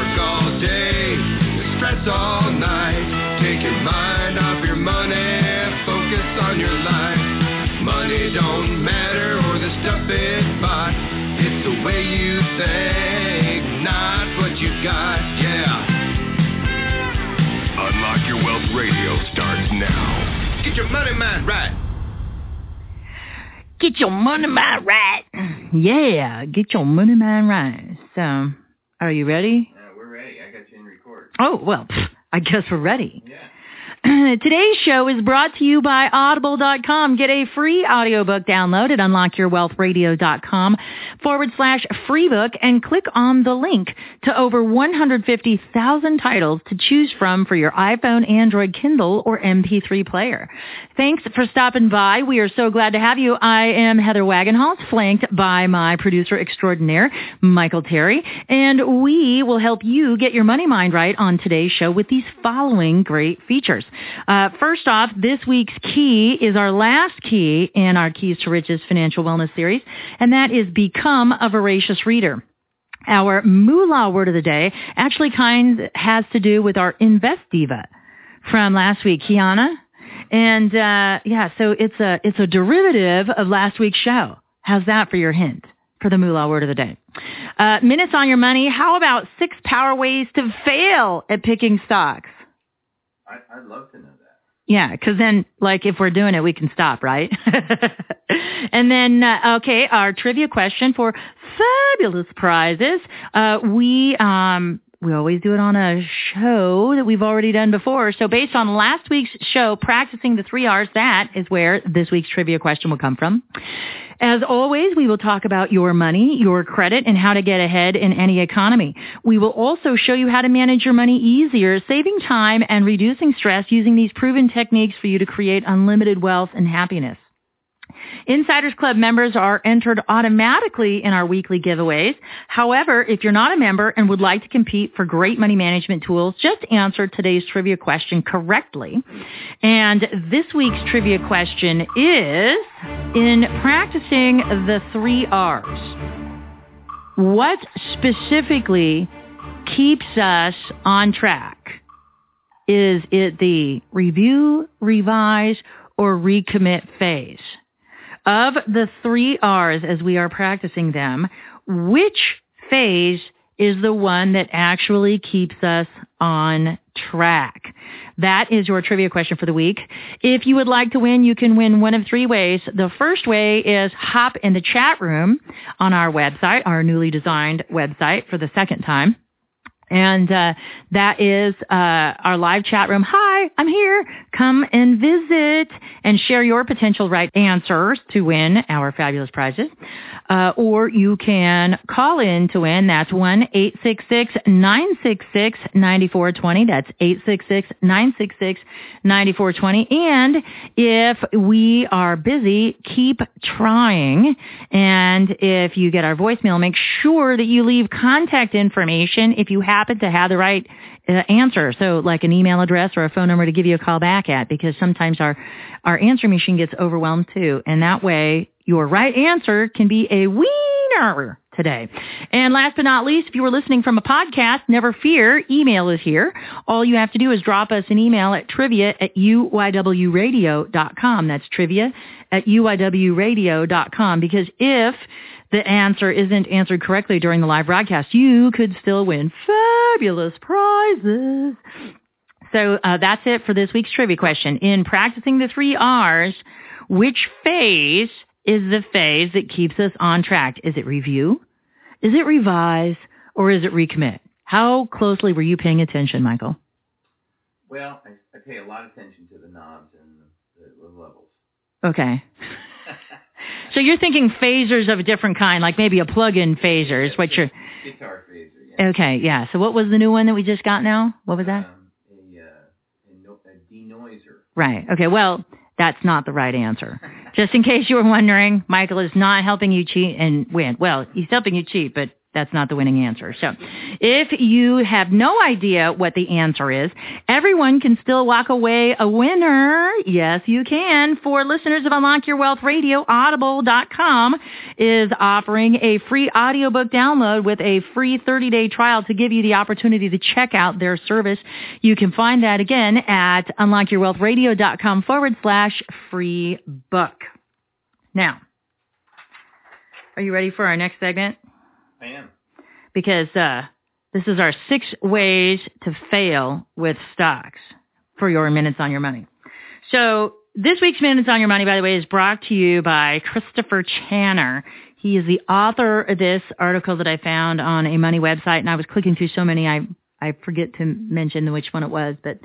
Work all day, stress all night. Take your mind off your money, focus on your life. Money don't matter or the stuff it buys. It's the way you think, not what you got. Yeah. Unlock Your Wealth Radio starts now. Get your money mind right. Get your money mind right. Yeah, get your money mind right. So, are you ready? Oh, well, pff, I guess we're ready. Today's show is brought to you by Audible.com. Get a free audiobook download at unlockyourwealthradio.com forward slash free book and click on the link to over 150,000 titles to choose from for your iPhone, Android, Kindle, or MP3 player. Thanks for stopping by. We are so glad to have you. I am Heather Wagenhals, flanked by my producer extraordinaire, Michael Terry, and we will help you get your money mind right on today's show with these following great features. Uh, first off, this week's key is our last key in our Keys to Riches Financial Wellness series, and that is become a voracious reader. Our moolah word of the day actually kind has to do with our invest diva from last week, Kiana. And uh, yeah, so it's a it's a derivative of last week's show. How's that for your hint for the moolah word of the day? Uh, minutes on your money. How about six power ways to fail at picking stocks? I'd love to know that. Yeah, because then, like, if we're doing it, we can stop, right? and then, uh, okay, our trivia question for fabulous prizes. Uh, we um, we always do it on a show that we've already done before. So based on last week's show, practicing the three R's, that is where this week's trivia question will come from. As always, we will talk about your money, your credit, and how to get ahead in any economy. We will also show you how to manage your money easier, saving time and reducing stress using these proven techniques for you to create unlimited wealth and happiness. Insiders Club members are entered automatically in our weekly giveaways. However, if you're not a member and would like to compete for great money management tools, just answer today's trivia question correctly. And this week's trivia question is, in practicing the three R's, what specifically keeps us on track? Is it the review, revise, or recommit phase? Of the three R's as we are practicing them, which phase is the one that actually keeps us on track? That is your trivia question for the week. If you would like to win, you can win one of three ways. The first way is hop in the chat room on our website, our newly designed website for the second time. And uh, that is uh, our live chat room. Hi, I'm here. Come and visit and share your potential right answers to win our fabulous prizes. Uh, or you can call in to win. That's 1-866-966-9420. That's 866-966-9420. And if we are busy, keep trying. And if you get our voicemail, make sure that you leave contact information if you happen to have the right answer. So like an email address or a phone number to give you a call back at because sometimes our, our answering machine gets overwhelmed too. And that way your right answer can be a wiener today. And last but not least, if you were listening from a podcast, never fear, email is here. All you have to do is drop us an email at trivia at uywradio.com. That's trivia at uywradio.com because if the answer isn't answered correctly during the live broadcast, you could still win fabulous prizes. So uh, that's it for this week's trivia question. In practicing the three R's, which phase is the phase that keeps us on track? Is it review? Is it revise? Or is it recommit? How closely were you paying attention, Michael? Well, I, I pay a lot of attention to the knobs and the, the levels. Okay. So you're thinking phasers of a different kind, like maybe a plug-in phaser is what you're... Guitar phaser, Yeah. Okay, yeah. So what was the new one that we just got now? What was that? Um, a, uh, a, no, a denoiser. Right. Okay. Well, that's not the right answer. Just in case you were wondering, Michael is not helping you cheat and win. Well, he's helping you cheat, but that's not the winning answer. So if you have no idea what the answer is, everyone can still walk away a winner. Yes, you can. For listeners of Unlock Your Wealth Radio, audible.com is offering a free audiobook download with a free 30-day trial to give you the opportunity to check out their service. You can find that again at unlockyourwealthradio.com forward slash free book. Now, are you ready for our next segment? I am. because uh, this is our six ways to fail with stocks for your minutes on your money. So this week's minutes on your money, by the way, is brought to you by Christopher Channer. He is the author of this article that I found on a money website, and I was clicking through so many, I I forget to mention which one it was, but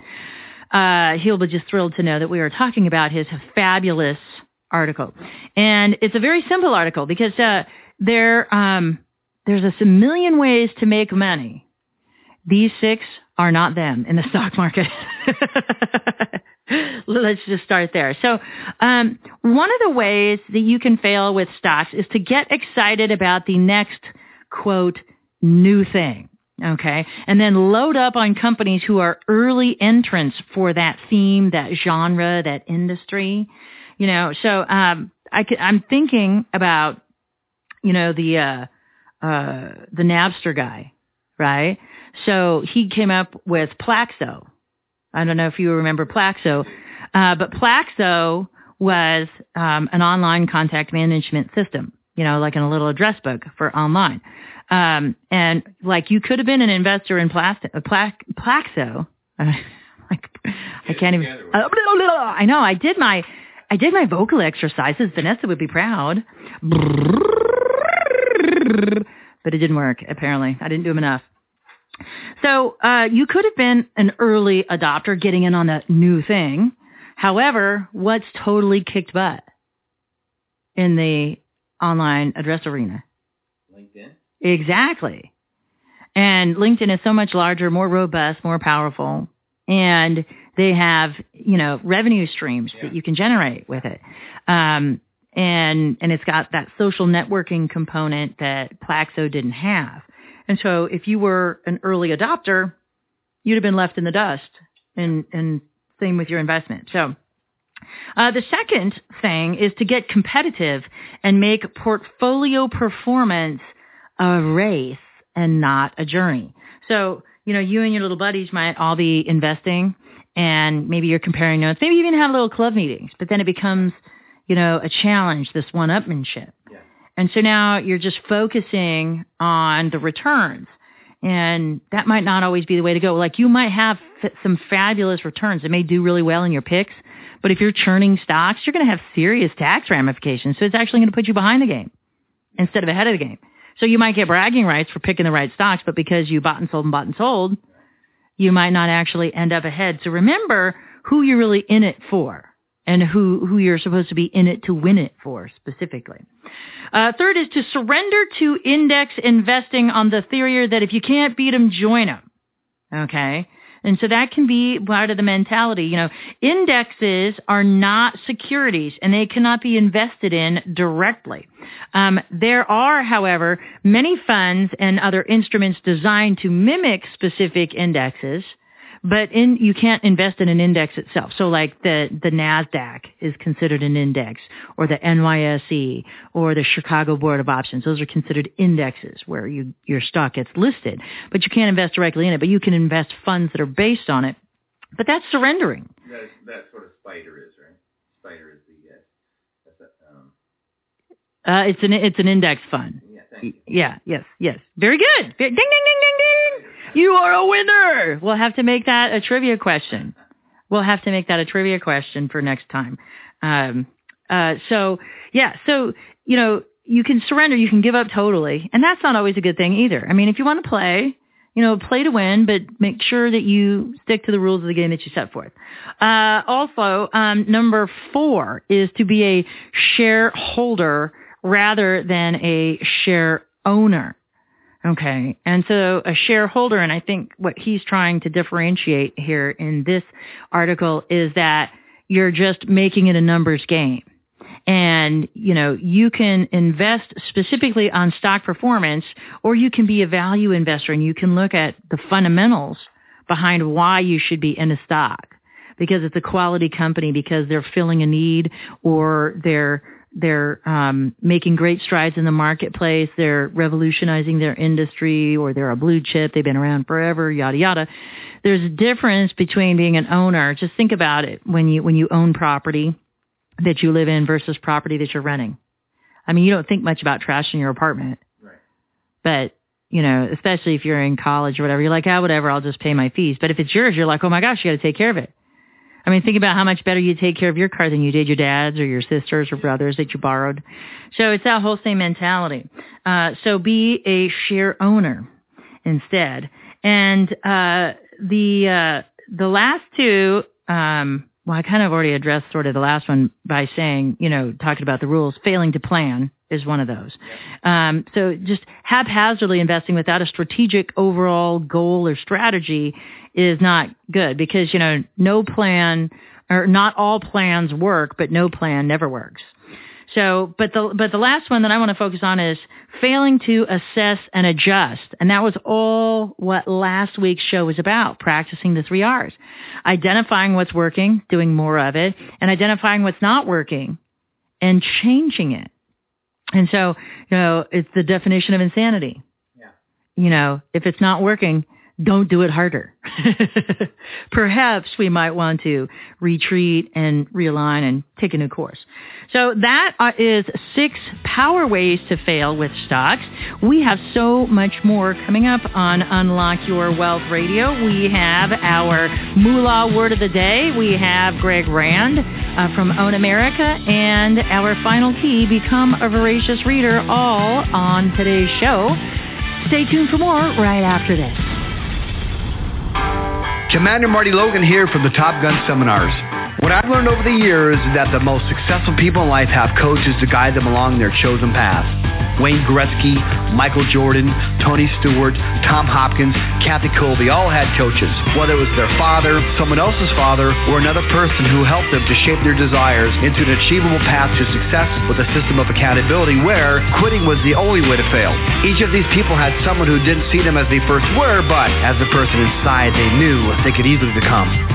uh, he'll be just thrilled to know that we are talking about his fabulous article, and it's a very simple article because uh, there. Um, there's a million ways to make money. These six are not them in the stock market. Let's just start there. So, um, one of the ways that you can fail with stocks is to get excited about the next quote new thing. Okay. And then load up on companies who are early entrants for that theme, that genre, that industry. You know, so, um, I, I'm thinking about, you know, the, uh, uh, the Napster guy, right? So he came up with Plaxo. I don't know if you remember Plaxo, uh, but Plaxo was um, an online contact management system, you know, like in a little address book for online. Um, and like you could have been an investor in Plasti- uh, Pla- Plaxo. like I can't even. Uh, I know. I did my I did my vocal exercises. Vanessa would be proud but it didn't work, apparently. I didn't do them enough. So uh, you could have been an early adopter getting in on that new thing. However, what's totally kicked butt in the online address arena? LinkedIn. Exactly. And LinkedIn is so much larger, more robust, more powerful, and they have, you know, revenue streams Yeah. that you can generate with it. Um, and and it's got that social networking component that Plaxo didn't have. And so if you were an early adopter, you'd have been left in the dust. And and same with your investment. So uh, the second thing is to get competitive and make portfolio performance a race and not a journey. So, you know, you and your little buddies might all be investing and maybe you're comparing notes, maybe you even have little club meetings, but then it becomes, you know, a challenge, this one-upmanship. Yeah. And so now you're just focusing on the returns. And that might not always be the way to go. Like you might have f- some fabulous returns that may do really well in your picks, but if you're churning stocks, you're going to have serious tax ramifications. So it's actually going to put you behind the game instead of ahead of the game. So you might get bragging rights for picking the right stocks, but because you bought and sold and bought and sold, you might not actually end up ahead. So remember who you're really in it for and who, who you're supposed to be in it to win it for specifically. Uh, third is to surrender to index investing on the theory that if you can't beat them, join them. Okay. And so that can be part of the mentality. You know, indexes are not securities and they cannot be invested in directly. Um, there are, however, many funds and other instruments designed to mimic specific indexes, but in, you can't invest in an index itself. So like the, the NASDAQ is considered an index or the NYSE or the Chicago Board of Options. Those are considered indexes where you, your stock gets listed, but you can't invest directly in it, but you can invest funds that are based on it. But that's surrendering. That is, that's what a spider is, right? Spider is the uh, that's a, um, Uh, it's an, it's an index fund. yeah. Thank you. Yeah, yes, yes. Very good. Ding, ding, ding. You are a winner. We'll have to make that a trivia question. We'll have to make that a trivia question for next time. Um, uh, so, yeah, so, you know, you can surrender, you can give up totally, and that's not always a good thing either. I mean, if you want to play, you know, play to win, but make sure that you stick to the rules of the game that you set forth. Uh, also, um, number four is to be a shareholder rather than a share owner. Okay. And so a shareholder, and I think what he's trying to differentiate here in this article is that you're just making it a numbers game. And, you know, you can invest specifically on stock performance or you can be a value investor and you can look at the fundamentals behind why you should be in a stock because it's a quality company, because they're filling a need or they're they're um, making great strides in the marketplace. They're revolutionizing their industry, or they're a blue chip. They've been around forever. Yada yada. There's a difference between being an owner. Just think about it when you when you own property that you live in versus property that you're renting. I mean, you don't think much about trash in your apartment, Right. but you know, especially if you're in college or whatever, you're like, ah, whatever, I'll just pay my fees. But if it's yours, you're like, oh my gosh, you got to take care of it. I mean, think about how much better you take care of your car than you did your dad's or your sisters or brothers that you borrowed. So it's that whole same mentality. Uh, so be a share owner instead. And uh, the uh, the last two, um, well, I kind of already addressed sort of the last one by saying, you know, talking about the rules. Failing to plan is one of those. Um, so just haphazardly investing without a strategic overall goal or strategy is not good because, you know, no plan or not all plans work, but no plan never works. So, but the, but the last one that I want to focus on is failing to assess and adjust. And that was all what last week's show was about, practicing the three R's. Identifying what's working, doing more of it, and identifying what's not working and changing it. And so, you know, it's the definition of insanity. Yeah. You know, if it's not working, don't do it harder. Perhaps we might want to retreat and realign and take a new course. So that uh, six power ways to fail with stocks. We have so much more coming up on Unlock Your Wealth Radio. We have our Moolah Word of the Day. We have Greg Rand uh, from OwnAmerica and our final key, Become a Voracious Reader, all on today's show. Stay tuned for more right after this. Commander Marty Logan here from the Top Gun Seminars. What I've learned over the years is that the most successful people in life have coaches to guide them along their chosen path. Wayne Gretzky, Michael Jordan, Tony Stewart, Tom Hopkins, Kathy Colby all had coaches. Whether it was their father, someone else's father, or another person who helped them to shape their desires into an achievable path to success with a system of accountability where quitting was the only way to fail. Each of these people had someone who didn't see them as they first were, but as the person inside they knew they could easily become.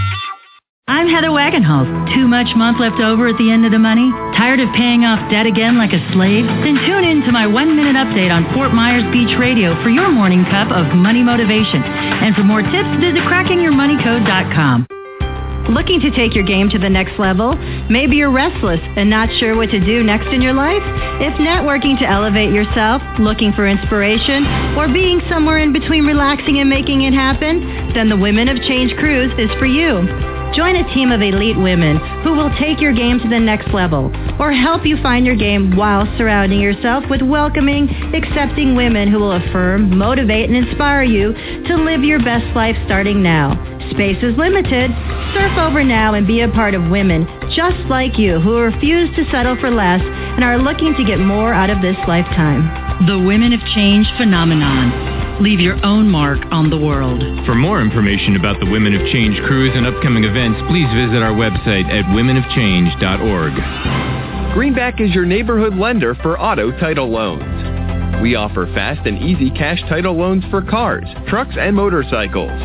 I'm Heather Wagenhals. Too much month left over at the end of the money? Tired of paying off debt again like a slave? Then tune in to my one-minute update on Fort Myers Beach Radio for your morning cup of money motivation. And for more tips, visit crackingyourmoneycode.com. Looking to take your game to the next level? Maybe you're restless and not sure what to do next in your life? If networking to elevate yourself, looking for inspiration, or being somewhere in between relaxing and making it happen, then the Women of Change Cruise is for you. Join a team of elite women who will take your game to the next level or help you find your game while surrounding yourself with welcoming, accepting women who will affirm, motivate, and inspire you to live your best life starting now. Space is limited. Surf over now and be a part of women just like you who refuse to settle for less and are looking to get more out of this lifetime. The Women of Change phenomenon. Leave your own mark on the world. For more information about the Women of Change cruise and upcoming events, please visit our website at womenofchange.org. Greenback is your neighborhood lender for auto title loans. We offer fast and easy cash title loans for cars, trucks, and motorcycles.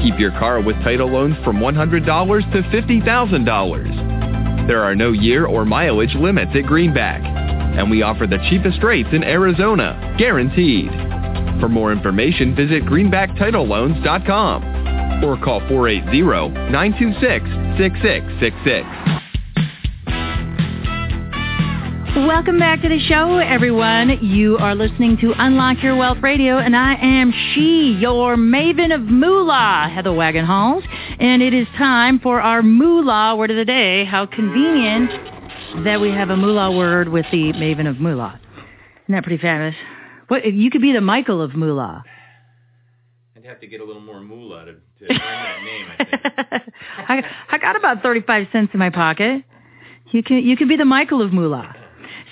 Keep your car with title loans from $100 to $50,000. There are no year or mileage limits at Greenback, and we offer the cheapest rates in Arizona, guaranteed. For more information, visit greenbacktitleloans.com or call 480-926-6666. Welcome back to the show, everyone. You are listening to Unlock Your Wealth Radio, and I am she, your maven of moolah, Heather Wagenhals. And it is time for our moolah word of the day. How convenient that we have a moolah word with the maven of moolah. Isn't that pretty fabulous? What, you could be the Michael of moolah. I'd have to get a little more moolah to, to earn that name, I think. I, I got about 35 cents in my pocket. You can, you can be the Michael of moolah.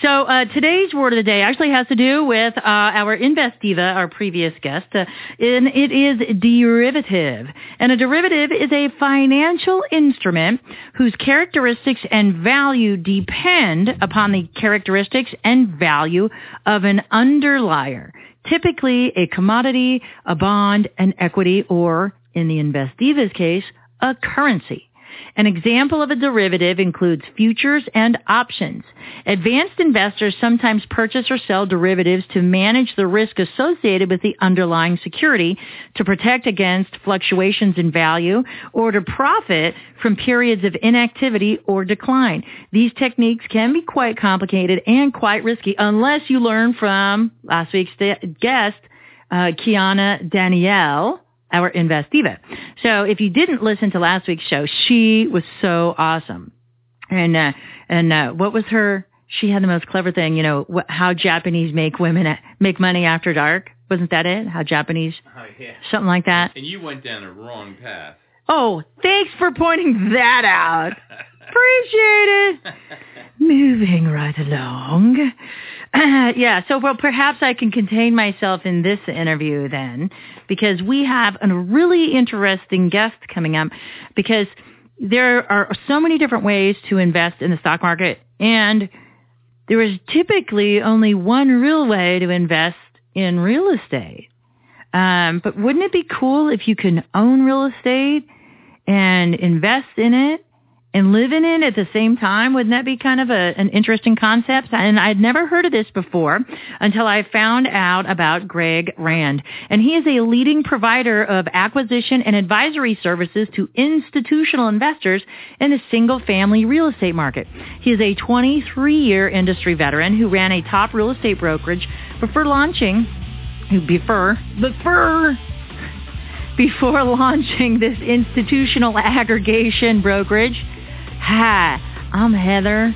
So uh, today's word of the day actually has to do with uh, our Invest Diva, our previous guest, uh, and it is derivative. And a derivative is a financial instrument whose characteristics and value depend upon the characteristics and value of an underlier, typically a commodity, a bond, an equity, or, in the Invest Diva's case, a currency. An example of a derivative includes futures and options. Advanced investors sometimes purchase or sell derivatives to manage the risk associated with the underlying security, to protect against fluctuations in value, or to profit from periods of inactivity or decline. These techniques can be quite complicated and quite risky unless you learn from last week's guest, uh, Kiana Danielle, our Invest Diva. So if you didn't listen to last week's show, she was so awesome. And, uh, and, uh, what was her, she had the most clever thing, you know, wh- how Japanese make women, make money after dark. Wasn't that it? How Japanese, Oh, yeah. something like that. And you went down a wrong path. Oh, thanks for pointing that out. Appreciate it. Moving right along. yeah, so well, perhaps I can contain myself in this interview then, because we have a really interesting guest coming up, because there are so many different ways to invest in the stock market, and there is typically only one real way to invest in real estate. Um, but wouldn't it be cool if you can own real estate and invest in it and live in it at the same time? Wouldn't that be kind of a, an interesting concept? And I'd never heard of this before until I found out about Greg Rand. And he is a leading provider of acquisition and advisory services to institutional investors in the single-family real estate market. He is a 23-year industry veteran who ran a top real estate brokerage before launching before before before launching this institutional aggregation brokerage. Hi, I'm Heather.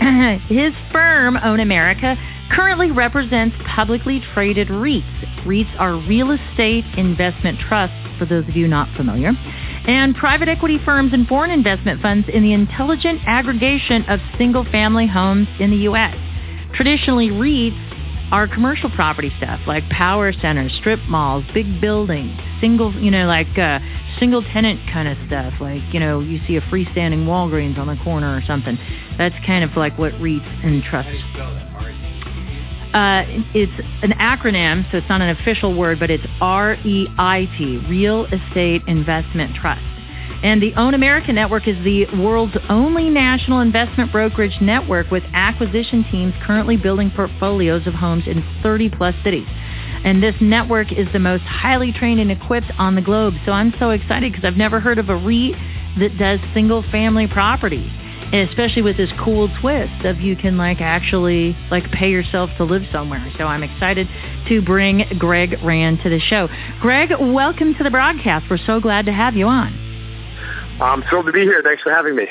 His firm, OwnAmerica, currently represents publicly traded REITs. REITs are real estate investment trusts, for those of you not familiar, and private equity firms and foreign investment funds in the intelligent aggregation of single-family homes in the U.S. Traditionally, REITs are commercial property stuff like power centers, strip malls, big buildings, single, you know, like uh, single tenant kind of stuff. Like, you know, you see a freestanding Walgreens on the corner or something. That's kind of like what REITs and trusts. Uh, it's an acronym, so it's not an official word, but it's R-E-I-T, Real Estate Investment Trust. And the OwnAmerica Network is the world's only national investment brokerage network with acquisition teams currently building portfolios of homes in 30 plus cities. And this network is the most highly trained and equipped on the globe. So I'm so excited because I've never heard of a REIT that does single family properties. And especially with this cool twist of you can like actually like pay yourself to live somewhere. So I'm excited to bring Greg Rand to the show. Greg, welcome to the broadcast. We're so glad to have you on. I'm thrilled to be here. Thanks for having me.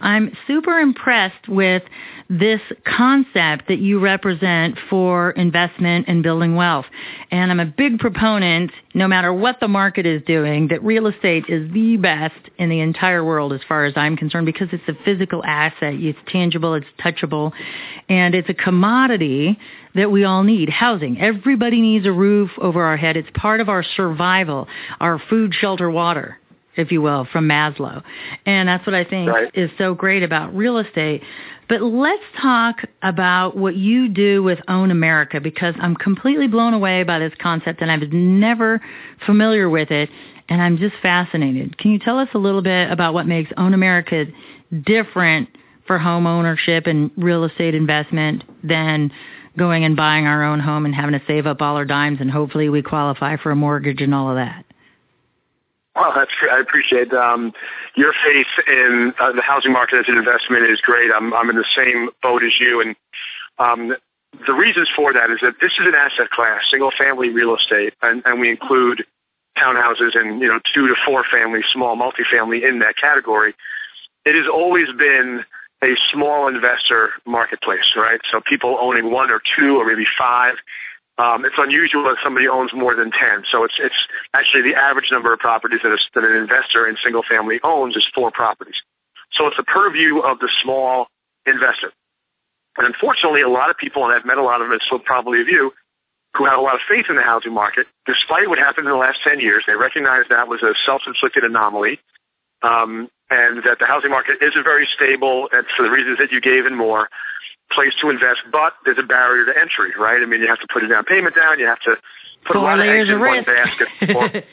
I'm super impressed with this concept that you represent for investment and building wealth. And I'm a big proponent, no matter what the market is doing, that real estate is the best in the entire world as far as I'm concerned because it's a physical asset. It's tangible, it's touchable, and it's a commodity that we all need. Housing. Everybody needs a roof over our head. It's part of our survival, our food, shelter, water if you will, from Maslow. And that's what I think Right. is so great about real estate. But let's talk about what you do with OwnAmerica because I'm completely blown away by this concept and I was never familiar with it and I'm just fascinated. Can you tell us a little bit about what makes OwnAmerica different for home ownership and real estate investment than going and buying our own home and having to save up all our dimes and hopefully we qualify for a mortgage and all of that? Well, that's I appreciate um, your faith in uh, the housing market as an investment is great. I'm I'm in the same boat as you, and um, the reasons for that is that this is an asset class, single family real estate, and, and we include townhouses and you know two to four family, small multifamily in that category. It has always been a small investor marketplace, right? So people owning one or two or maybe five. Um, it's unusual that somebody owns more than ten. So it's it's actually the average number of properties that, a, that an investor in single family owns is four properties. So it's the purview of the small investor. And unfortunately, a lot of people, and I've met a lot of them, so probably of you, who have a lot of faith in the housing market, despite what happened in the last 10 years, they recognize that was a self-inflicted anomaly, um, and that the housing market isn't very stable, and for the reasons that you gave and more, place to invest, but there's a barrier to entry, right? I mean, you have to put a down payment down, you have to put Four a lot of eggs in one risk. basket.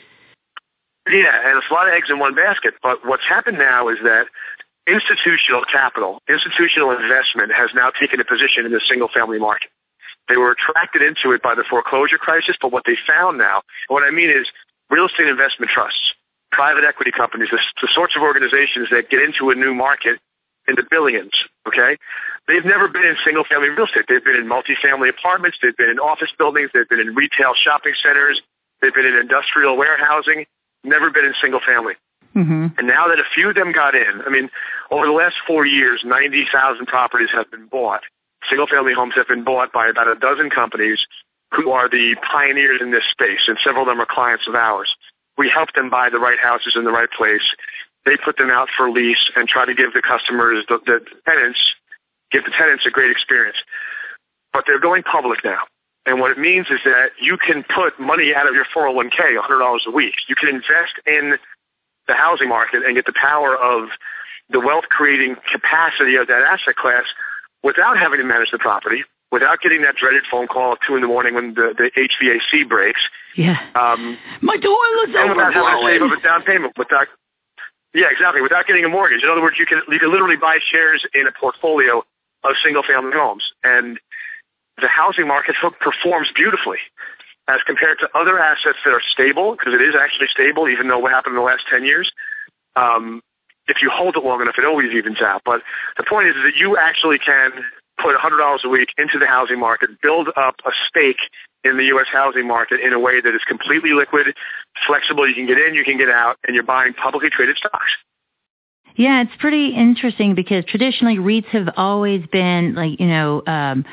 Or, yeah, and it's a lot of eggs in one basket. But what's happened now is that institutional capital, institutional investment has now taken a position in the single family market. They were attracted into it by the foreclosure crisis, but what they found now, and what I mean is real estate investment trusts, private equity companies, the, the sorts of organizations that get into a new market in the billions, okay? They've never been in single family real estate. They've been in multifamily apartments, they've been in office buildings, they've been in retail shopping centers, they've been in industrial warehousing, never been in single family. hmm And now that a few of them got in, I mean, over the last four years, 90,000 properties have been bought. Single-family homes have been bought by about a dozen companies who are the pioneers in this space, and several of them are clients of ours. We help them buy the right houses in the right place. They put them out for lease and try to give the customers, the, the tenants, give the tenants a great experience. But they're going public now. And what it means is that you can put money out of your 401k, $100 a week. You can invest in the housing market and get the power of the wealth creating capacity of that asset class without having to manage the property, without getting that dreaded phone call at two in the morning when the, the HVAC breaks, Yeah. um, My toilet's and without having to save up a down payment, without yeah, exactly, without getting a mortgage. In other words, you can you can literally buy shares in a portfolio of single family homes, and the housing market performs beautifully as compared to other assets that are stable, because it is actually stable, even though what happened in the last 10 years. Um, if you hold it long enough, it always evens out. But the point is that you actually can put $100 a week into the housing market, build up a stake in the U.S. housing market in a way that is completely liquid, flexible. You can get in, you can get out, and you're buying publicly traded stocks. Yeah, it's pretty interesting because traditionally REITs have always been like, you know, um,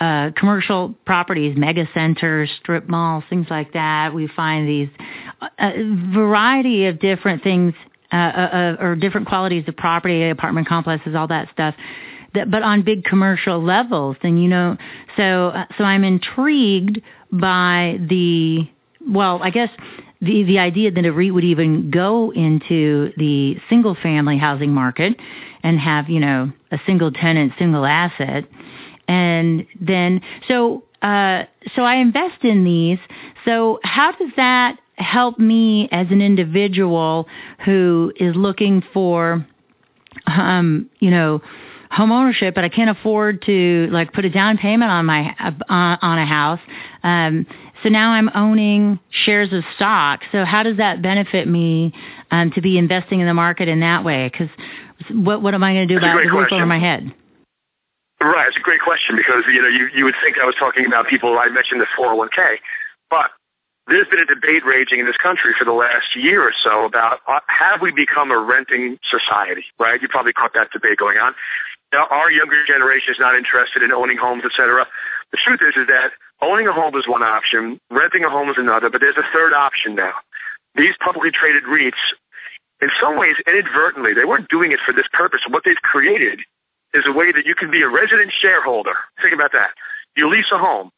uh, commercial properties, mega centers, strip malls, things like that. We find these a variety of different things uh, uh, or different qualities of property, apartment complexes, all that stuff. That, but on big commercial levels, and you know, so uh, so I'm intrigued by the well, I guess the the idea that a REIT would even go into the single family housing market and have you know a single tenant, single asset, and then so uh, so I invest in these. So how does that help me as an individual who is looking for um, you know home ownership, but I can't afford to like put a down payment on my uh, on a house. Um, so now I'm owning shares of stock. So how does that benefit me um, to be investing in the market in that way? Because what what am I going to do That's about the roof question. over my head? Right, it's a great question because you know you you would think I was talking about people. I mentioned the 401k, but there's been a debate raging in this country for the last year or so about uh, have we become a renting society? Right, you probably caught that debate going on. Now, our younger generation is not interested in owning homes, etc. The truth is, is that owning a home is one option, renting a home is another, but there's a third option now. These publicly traded REITs, in some ways, inadvertently, they weren't doing it for this purpose. What they've created is a way that you can be a resident shareholder. Think about that. You lease a home.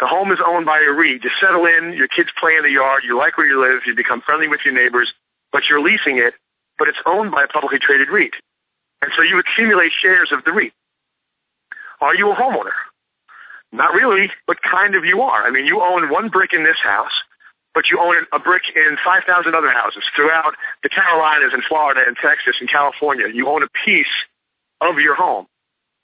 The home is owned by a REIT. You settle in, your kids play in the yard, you like where you live, you become friendly with your neighbors, but you're leasing it, but it's owned by a publicly traded REIT. And so you accumulate shares of the REIT. Are you a homeowner? Not really, but kind of you are. I mean, you own one brick in this house, but you own a brick in 5,000 other houses throughout the Carolinas and Florida and Texas and California. You own a piece of your home.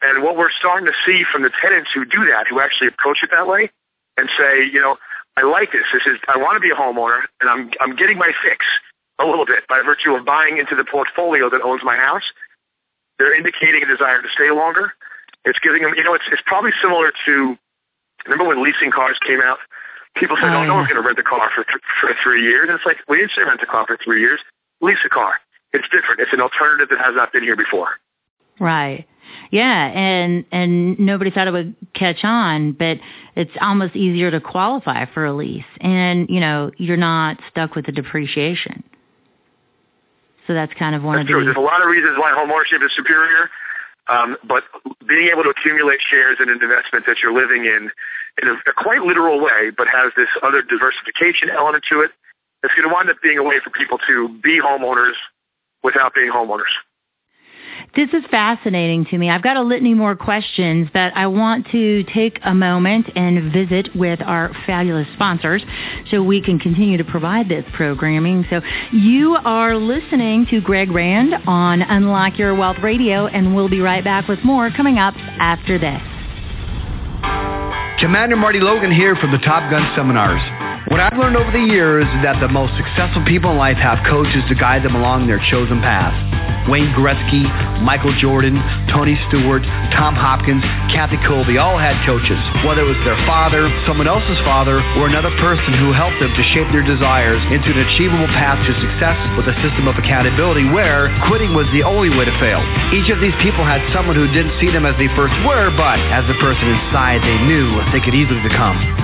And what we're starting to see from the tenants who do that, who actually approach it that way and say, you know, I like this. This is, I want to be a homeowner and I'm, I'm getting my fix a little bit by virtue of buying into the portfolio that owns my house. They're indicating a desire to stay longer. It's giving them, you know, it's, it's probably similar to, remember when leasing cars came out? People said, Oh, "Oh, no one's going to rent a car for th- for three years." And it's like, we didn't say rent a car for three years. Lease a car. It's different. It's an alternative that has not been here before. Right. Yeah, and and nobody thought it would catch on, but it's almost easier to qualify for a lease, and you know you're not stuck with the depreciation. So that's kind of one That's of true. the There's a lot of reasons why home ownership is superior, um, but being able to accumulate shares in an investment that you're living in in a, a quite literal way, but has this other diversification element to it, it's going to wind up being a way for people to be homeowners without being homeowners. This is fascinating to me. I've got a litany more questions, but I want to take a moment and visit with our fabulous sponsors so we can continue to provide this programming. So you are listening to Greg Rand on Unlock Your Wealth Radio, and we'll be right back with more coming up after this. Commander Marty Logan here from the Top Gun Seminars. What I've learned over the years is that the most successful people in life have coaches to guide them along their chosen path. Wayne Gretzky, Michael Jordan, Tony Stewart, Tom Hopkins, Kathy Colby all had coaches. Whether it was their father, someone else's father, or another person who helped them to shape their desires into an achievable path to success with a system of accountability where quitting was the only way to fail. Each of these people had someone who didn't see them as they first were, but as the person inside they knew they could easily become.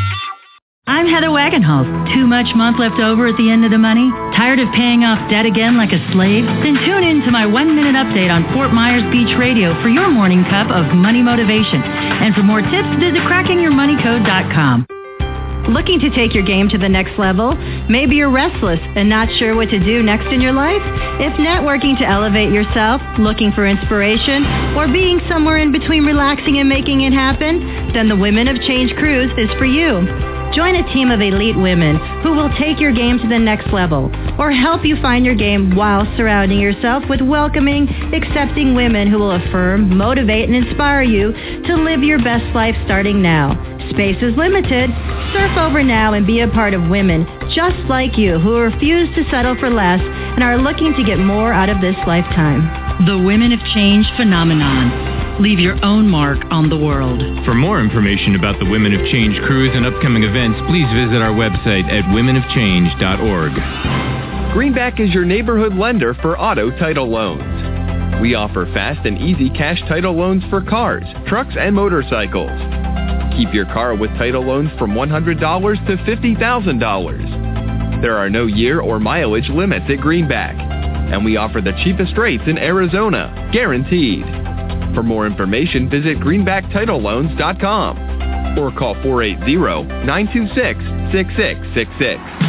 I'm Heather Wagenhals. Too much month left over at the end of the money? Tired of paying off debt again like a slave? Then tune in to my one-minute update on Fort Myers Beach Radio for your morning cup of money motivation. And for more tips, visit crackingyourmoneycode.com. Looking to take your game to the next level? Maybe you're restless and not sure what to do next in your life? If networking to elevate yourself, looking for inspiration, or being somewhere in between relaxing and making it happen, then the Women of Change Cruise is for you. Join a team of elite women who will take your game to the next level or help you find your game while surrounding yourself with welcoming, accepting women who will affirm, motivate, and inspire you to live your best life starting now. Space is limited. Surf over now and be a part of women just like you who refuse to settle for less and are looking to get more out of this lifetime. The Women of Change phenomenon. Leave your own mark on the world. For more information about the Women of Change cruise and upcoming events, please visit our website at womenofchange.org. Greenback is your neighborhood lender for auto title loans. We offer fast and easy cash title loans for cars, trucks, and motorcycles. Keep your car with title loans from $100 to $50,000. There are no year or mileage limits at Greenback, and we offer the cheapest rates in Arizona, guaranteed. For more information, visit greenbacktitleloans.com or call 480-926-6666.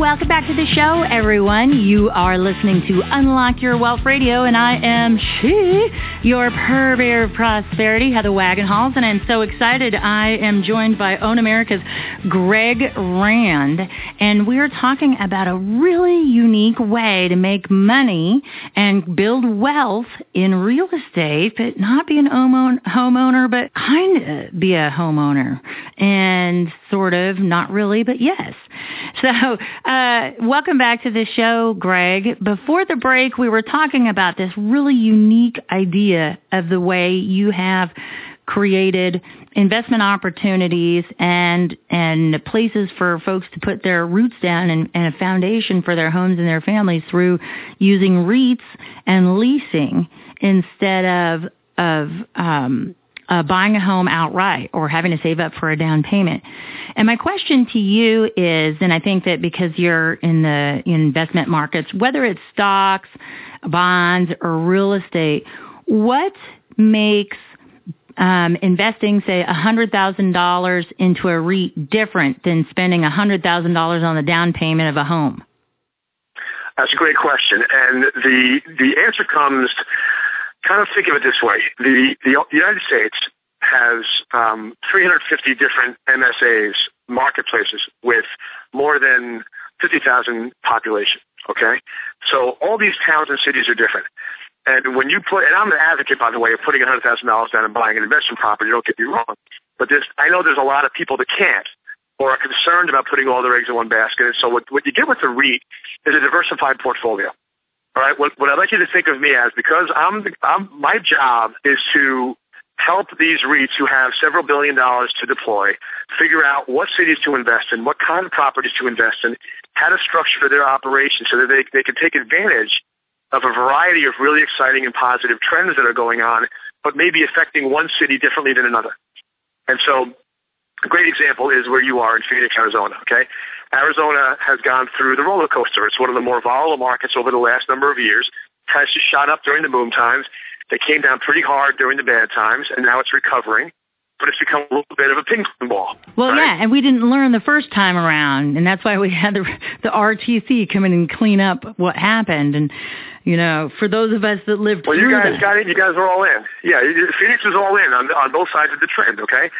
Welcome back to the show, everyone. You are listening to Unlock Your Wealth Radio, and I am she, your purveyor of prosperity, Heather Wagenhals, and I'm so excited. I am joined by OwnAmerica's Greg Rand, and we're talking about a really unique way to make money and build wealth in real estate, but not be an homeowner but kind of be a homeowner, and sort of, not really, but yes. So, uh, welcome back to the show, Greg. Before the break, we were talking about this really unique idea of the way you have created investment opportunities and and places for folks to put their roots down and, and a foundation for their homes and their families through using REITs and leasing instead of of um, uh, buying a home outright or having to save up for a down payment. And my question to you is, and I think that because you're in the investment markets, whether it's stocks, bonds, or real estate, what makes um, investing, say, $100,000 into a REIT different than spending $100,000 on the down payment of a home? That's a great question, and the the answer comes. Kind of think of it this way: the the United States has um, 350 different MSAs, marketplaces, with more than 50,000 population. Okay, so all these towns and cities are different. And when you put, and I'm an advocate, by the way, of putting $100,000 down and buying an investment property. Don't get me wrong, but I know there's a lot of people that can't or are concerned about putting all their eggs in one basket. And so what, what you get with the REIT is a diversified portfolio. All right. What, what I'd like you to think of me as, because I'm, I'm, my job is to help these REITs who have several billion dollars to deploy figure out what cities to invest in, what kind of properties to invest in, how to structure their operations so that they, they can take advantage of a variety of really exciting and positive trends that are going on, but maybe affecting one city differently than another. And so a great example is where you are in Phoenix, Arizona, okay? Arizona has gone through the roller coaster. It's one of the more volatile markets over the last number of years. Prices shot up during the boom times. They came down pretty hard during the bad times, and now it's recovering. But it's become a little bit of a ping pong ball. Well, right? yeah, and we didn't learn the first time around, and that's why we had the the RTC come in and clean up what happened. And you know, for those of us that lived well, you guys that, got it. You guys are all in. Yeah, Phoenix is all in on on both sides of the trend. Okay,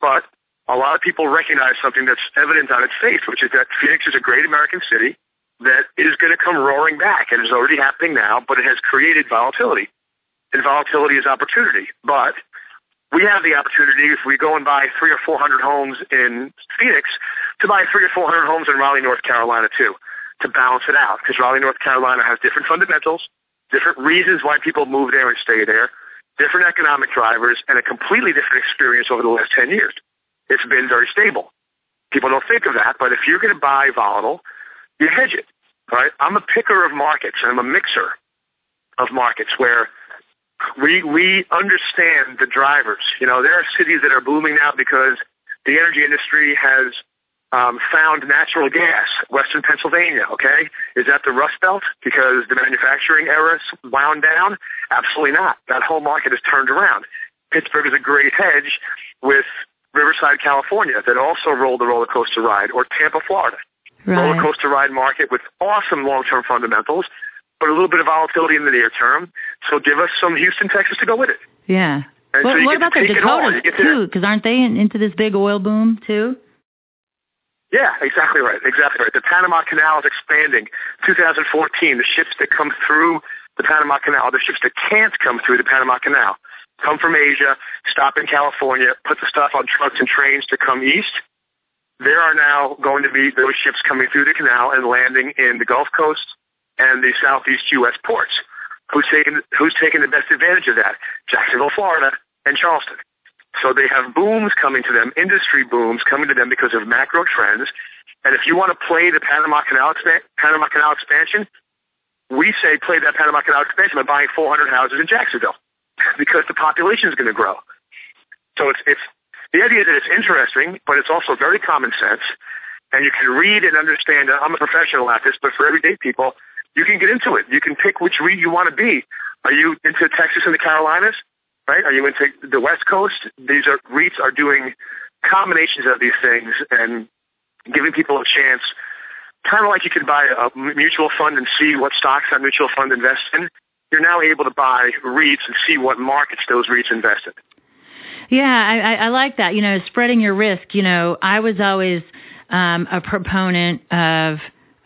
but a lot of people recognize something that's evident on its face, which is that Phoenix is a great American city that is going to come roaring back, and is already happening now. But it has created volatility, and volatility is opportunity. But we have the opportunity if we go and buy three or four hundred homes in Phoenix to buy three or four hundred homes in Raleigh, North Carolina too, to balance it out. Because Raleigh, North Carolina has different fundamentals, different reasons why people move there and stay there, different economic drivers, and a completely different experience over the last ten years. It's been very stable. People don't think of that, but if you're going to buy volatile, you hedge it. Right? I'm a picker of markets, I'm a mixer of markets where we we understand the drivers. You know, there are cities that are booming now because the energy industry has um, found natural gas. Western Pennsylvania, okay, is that the Rust Belt because the manufacturing era wound down? Absolutely not. That whole market has turned around. Pittsburgh is a great hedge with Riverside, California, that also rolled the roller coaster ride, or Tampa, Florida, right. roller coaster ride market with awesome long-term fundamentals but a little bit of volatility in the near term. So give us some Houston, Texas to go with it. Yeah. And What, so what about the. Dakotas You get to- too? Because aren't they in, into this big oil boom too? Yeah, exactly right. Exactly right. The Panama Canal is expanding. 2014, the ships that come through the Panama Canal, the ships that can't come through the Panama Canal, come from Asia, stop in California, put the stuff on trucks and trains to come east. There are now going to be those ships coming through the canal and landing in the Gulf Coast and the southeast U.S. ports. Who's taking Who's taking the best advantage of that? Jacksonville, Florida, and Charleston. So they have booms coming to them, industry booms coming to them because of macro trends. And if you want to play the Panama Canal Panama Canal expansion, we say play that Panama Canal expansion by buying 400 houses in Jacksonville because the population is going to grow. So it's it's the idea that it's interesting, but it's also very common sense, and you can REIT and understand. I'm a professional at this, but for everyday people, you can get into it. You can pick which read you want to be. Are you into Texas and the Carolinas? Right? Are you into the West Coast? These are REITs are doing combinations of these things and giving people a chance. Kind of like you could buy a mutual fund and see what stocks that mutual fund invests in. You're now able to buy REITs and see what markets those REITs invest in. Yeah, I, I, like that. You know, spreading your risk. You know, I was always um, a proponent of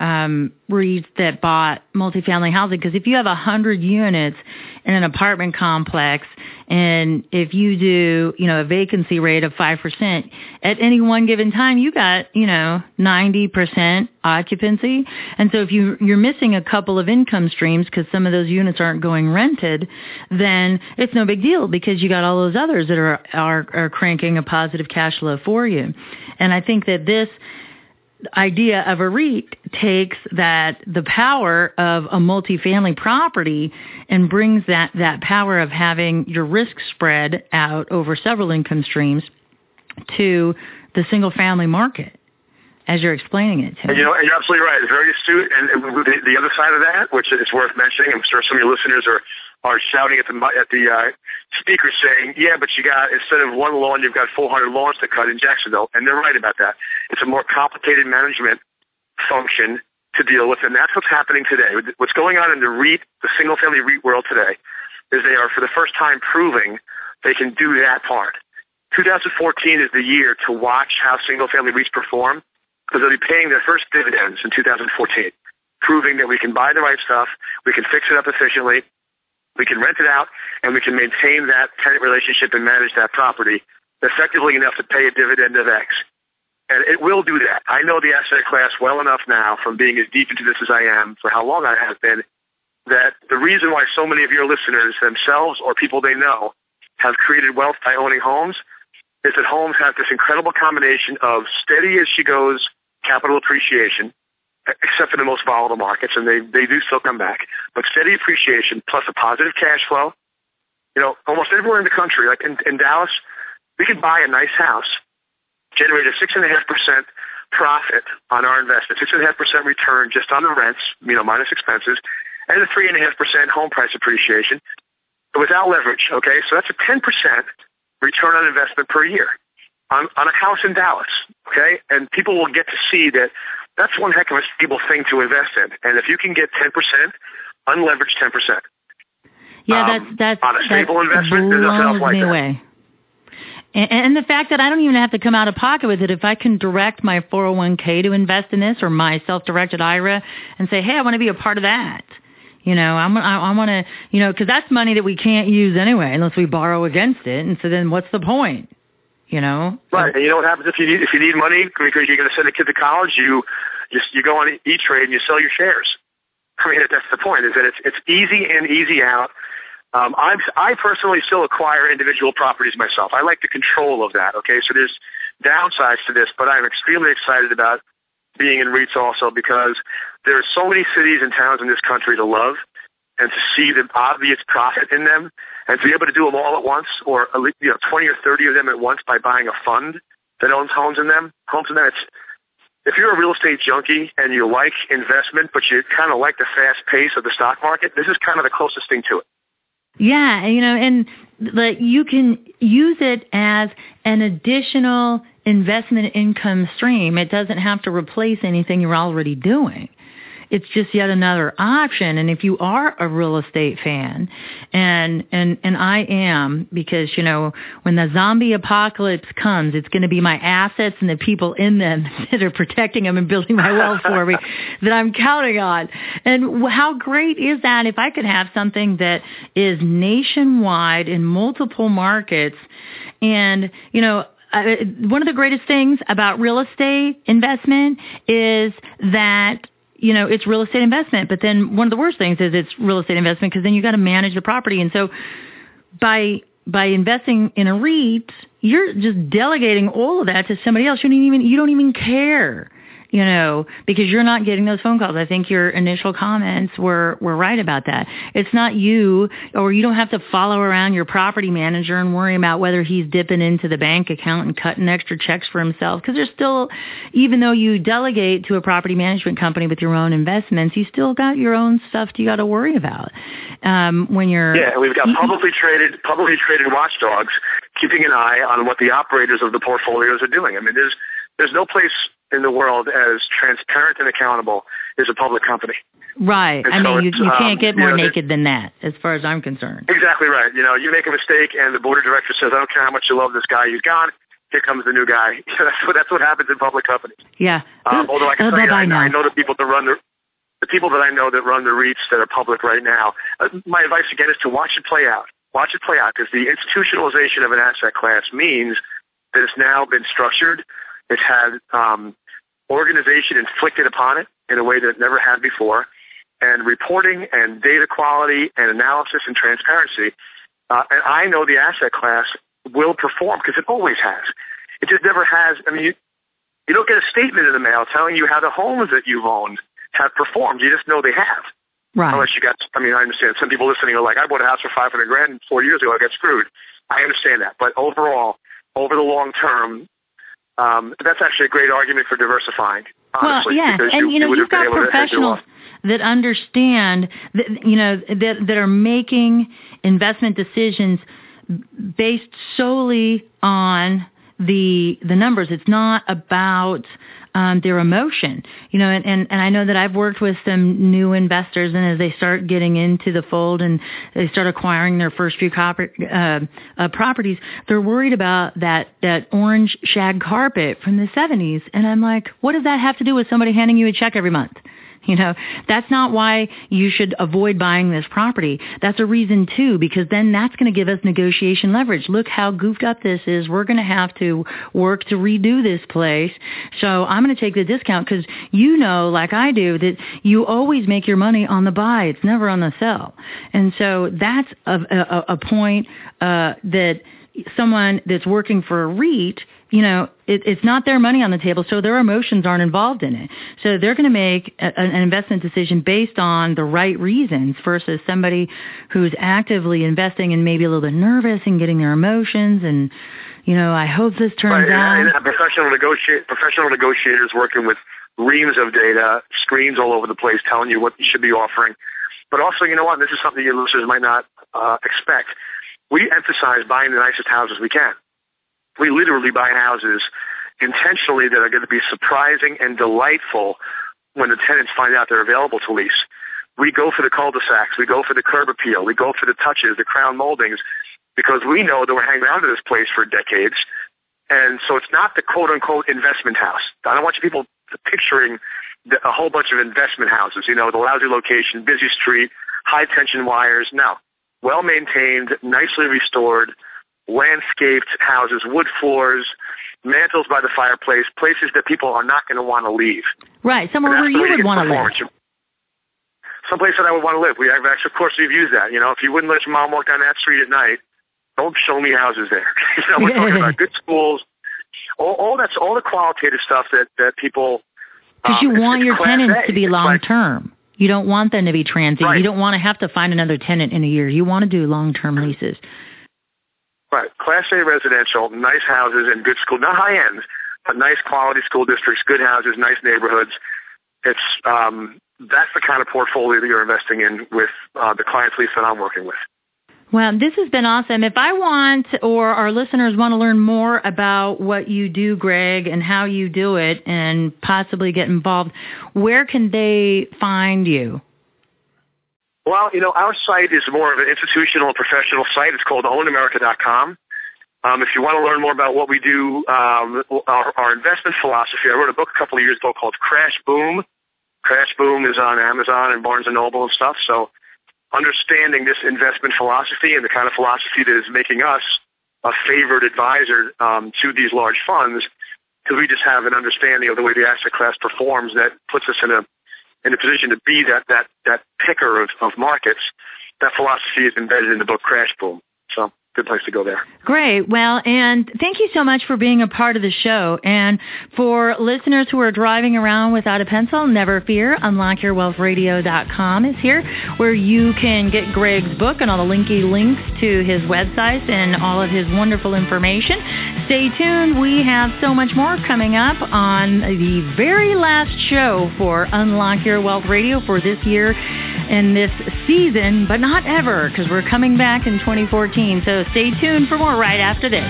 um, REITs that bought multifamily housing because if you have a hundred units in an apartment complex, and if you do, you know, a vacancy rate of five percent at any one given time, you got, you know, ninety percent occupancy. And so if you you're missing a couple of income streams because some of those units aren't going rented, then it's no big deal because you got all those others that are are, are cranking a positive cash flow for you. And I think that this idea of a REIT takes that the power of a multifamily property and brings that, that power of having your risk spread out over several income streams to the single family market as you're explaining it to And you know, and you're absolutely right. It's very astute. And, and the, the other side of that, which is worth mentioning, I'm sure some of your listeners are are shouting at the at the uh, speakers saying, "Yeah, but you got instead of one lawn, you've got 400 lawns to cut in Jacksonville," and they're right about that. It's a more complicated management function to deal with, and that's what's happening today. What's going on in the REIT, the single-family REIT world today, is they are for the first time proving they can do that part. 2014 is the year to watch how single-family REITs perform. because they'll be paying their first dividends in 2014, proving that we can buy the right stuff, we can fix it up efficiently, we can rent it out, and we can maintain that tenant relationship and manage that property effectively enough to pay a dividend of X. And it will do that. I know the asset class well enough now from being as deep into this as I am for how long I have been that the reason why so many of your listeners themselves or people they know have created wealth by owning homes is that homes have this incredible combination of steady as she goes capital appreciation, except in the most volatile markets, and they, they do still come back, but steady appreciation plus a positive cash flow. You know, almost everywhere in the country, like in, in Dallas, we could buy a nice house, generate a 6.5% profit on our investment, 6.5% return just on the rents, you know, minus expenses, and a 3.5% home price appreciation without leverage, okay? So that's a 10% return on investment per year on, on a house in Dallas, okay? And people will get to see that that's one heck of a stable thing to invest in. And if you can get 10%, unleveraged 10%. Yeah, um, that's that's on a stable that investment, blows like me that. away. And, and the fact that I don't even have to come out of pocket with it, if I can direct my 401k to invest in this or my self-directed IRA and say, hey, I want to be a part of that. You know, I'm, I, I want to, you know, because that's money that we can't use anyway unless we borrow against it. And so then what's the point? You know? Right, and you know what happens if you need if you need money because you're going to send a kid to college, you just you go on E Trade and you sell your shares. I mean, that's the point. Is that it's it's easy in, easy out. Um, I'm I personally still acquire individual properties myself. I like the control of that. Okay, so there's downsides to this, but I'm extremely excited about being in REITs also because there are so many cities and towns in this country to love and to see the obvious profit in them and to be able to do them all at once or at least, you know 20 or 30 of them at once by buying a fund that owns homes in them homes in them it's if you're a real estate junkie and you like investment but you kind of like the fast pace of the stock market this is kind of the closest thing to it Yeah, you know, and like you can use it as an additional investment income stream. It doesn't have to replace anything you're already doing. It's just yet another option. And if you are a real estate fan, and and and I am, because you know when the zombie apocalypse comes, it's going to be my assets and the people in them that are protecting them and building my wealth for me that I'm counting on. And how great is that if I could have something that is nationwide in multiple markets, and you know uh, one of the greatest things about real estate investment is that you know it's real estate investment. But then one of the worst things is it's real estate investment because then you got to manage the property. And so by by investing in a REIT you're just delegating all of that to somebody else. You don't even you don't even care you know, because you're not getting those phone calls. I think your initial comments were, were right about that. It's not you, or you don't have to follow around your property manager and worry about whether he's dipping into the bank account and cutting extra checks for himself. Because there's still, even though you delegate to a property management company with your own investments, you still got your own stuff you got to worry about um, when you're. Yeah, we've got publicly traded publicly traded watchdogs keeping an eye on what the operators of the portfolios are doing. I mean, there's there's no place in the world as transparent and accountable as a public company. Right. And I so mean, you, you um, can't get you more know, naked than that, as far as I'm concerned. Exactly right. You know, you make a mistake and the board of directors says, I don't care how much you love this guy, he's gone. Here comes the new guy. that's what that's what happens in public companies. Yeah. Um, although I can Uh, tell you, I, now. I know the people that run the the people that I know that run the REITs that are public right now. Uh, my advice again is to watch it play out. Watch it play out because the institutionalization of an asset class means that it's now been structured. It's had um, organization inflicted upon it in a way that it never had before, and reporting and data quality and analysis and transparency. Uh, and I know the asset class will perform because it always has. It just never has. I mean, you, you don't get a statement in the mail telling you how the homes that you've owned have performed. You just know they have. Right. Unless you got, I mean, I understand some people listening are like, I bought a house for 500 grand four years ago. I got screwed. I understand that. But overall, over the long term, um, that's actually a great argument for diversifying. Honestly, well, yeah, because and you, you know would you've got able to hedge it professionals that understand that you know that that are making investment decisions based solely on the the numbers. It's not about um, their emotion. You know, and, and, and I know that I've worked with some new investors, and as they start getting into the fold and they start acquiring their first few copper, uh, uh, properties, they're worried about that that orange shag carpet from the 70s. And I'm like, what does that have to do with somebody handing you a check every month? You know, that's not why you should avoid buying this property. That's a reason too, because then that's going to give us negotiation leverage. Look how goofed up this is. We're going to have to work to redo this place. So I'm going to take the discount because you know, like I do, that you always make your money on the buy. It's never on the sell. And so that's a, a, a point uh, that someone that's working for a REIT you know, it, it's not their money on the table, so their emotions aren't involved in it. So they're going to make a, an investment decision based on the right reasons versus somebody who's actively investing and maybe a little bit nervous and getting their emotions and, you know, I hope this turns right, out. And, and professional negotiate professional negotiators working with reams of data, screens all over the place telling you what you should be offering. But also, you know what? This is something your listeners might not uh, expect. We emphasize buying the nicest houses we can we literally buy houses intentionally that are going to be surprising and delightful when the tenants find out they're available to lease. We go for the cul-de-sacs. We go for the curb appeal. We go for the touches, the crown moldings, because we know that we're hanging around to this place for decades. And so it's not the quote-unquote investment house. I don't want you people picturing a whole bunch of investment houses, you know, the lousy location, busy street, high-tension wires. No. Well-maintained, nicely restored, landscaped houses, wood floors, mantles by the fireplace, places that people are not going to want to leave. Right, somewhere where you would want to live. Someplace that I would want to live. We have actually, of course, we've used that. You know, if you wouldn't let your mom walk down that street at night, don't show me houses there. you know, we're talking about good schools, all, all that's all the qualitative stuff that that people. Because um, you want your tenants a. to be long like, term. You don't want them to be transient. Right. You don't want to have to find another tenant in a year. You want to do long term leases. Right. Class A residential, nice houses and good school, not high end, but nice quality school districts, good houses, nice neighborhoods. It's um, that's the kind of portfolio that you're investing in with uh, the clients, lease that I'm working with. Well, this has been awesome. If I want or our listeners want to learn more about what you do, Greg, and how you do it and possibly get involved, where can they find you? Well, you know, our site is more of an institutional and professional site. It's called ownamerica.com. Um, if you want to learn more about what we do, um, our, our investment philosophy, I wrote a book a couple of years ago called Crash Boom. Crash Boom is on Amazon and Barnes & Noble and stuff. So understanding this investment philosophy and the kind of philosophy that is making us a favored advisor um, to these large funds because we just have an understanding of the way the asset class performs that puts us in a in a position to be that that that picker of, of markets. That philosophy is embedded in the book Crash Boom. So good place to go there. Great. Well, and thank you so much for being a part of the show. And for listeners who are driving around without a pencil, never fear. UnlockYourWealthRadio.com is here where you can get Greg's book and all the linky links to his website and all of his wonderful information. Stay tuned. We have so much more coming up on the very last show for Unlock Your Wealth Radio for this year and this season, but not ever because we're coming back in 2014. So stay tuned for more right after this.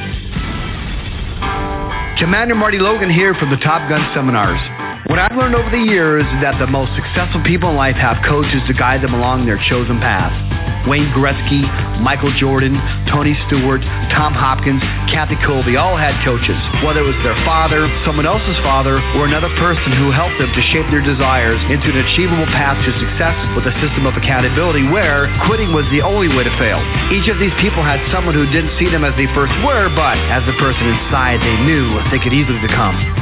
Commander Marty Logan here from the Top Gun Seminars. What I've learned over the years is that the most successful people in life have coaches to guide them along their chosen path. Wayne Gretzky, Michael Jordan, Tony Stewart, Tom Hopkins, Kathy Colby all had coaches. Whether it was their father, someone else's father, or another person who helped them to shape their desires into an achievable path to success with a system of accountability where quitting was the only way to fail. Each of these people had someone who didn't see them as they first were, but as the person inside they knew they could easily become.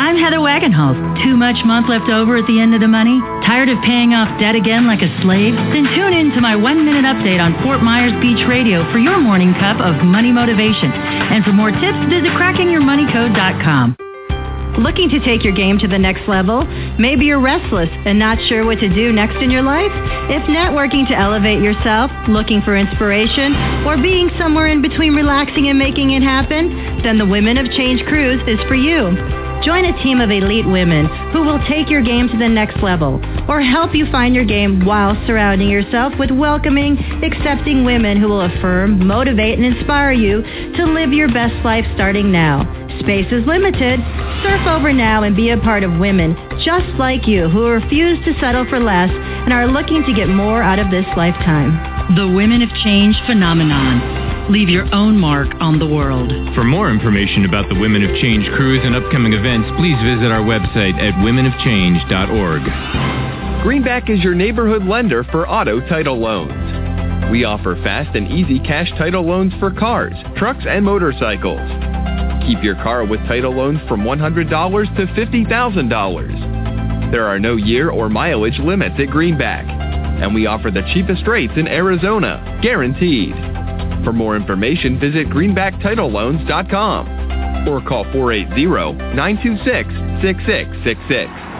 I'm Heather Wagenhals. Too much month left over at the end of the money? Tired of paying off debt again like a slave? Then tune in to my one-minute update on Fort Myers Beach Radio for your morning cup of money motivation. And for more tips, visit crackingyourmoneycode.com. Looking to take your game to the next level? Maybe you're restless and not sure what to do next in your life? If networking to elevate yourself, looking for inspiration, or being somewhere in between relaxing and making it happen, then the Women of Change Cruise is for you. Join a team of elite women who will take your game to the next level or help you find your game while surrounding yourself with welcoming, accepting women who will affirm, motivate, and inspire you to live your best life starting now. Space is limited. Surf over now and be a part of women just like you who refuse to settle for less and are looking to get more out of this lifetime. The Women of Change phenomenon. Leave your own mark on the world. For more information about the Women of Change cruise and upcoming events, please visit our website at womenofchange.org. Greenback is your neighborhood lender for auto title loans. We offer fast and easy cash title loans for cars, trucks, and motorcycles. Keep your car with title loans from $100 to $50,000. There are no year or mileage limits at Greenback, and we offer the cheapest rates in Arizona, guaranteed. For more information, visit greenbacktitleloans.com or call 480-926-6666.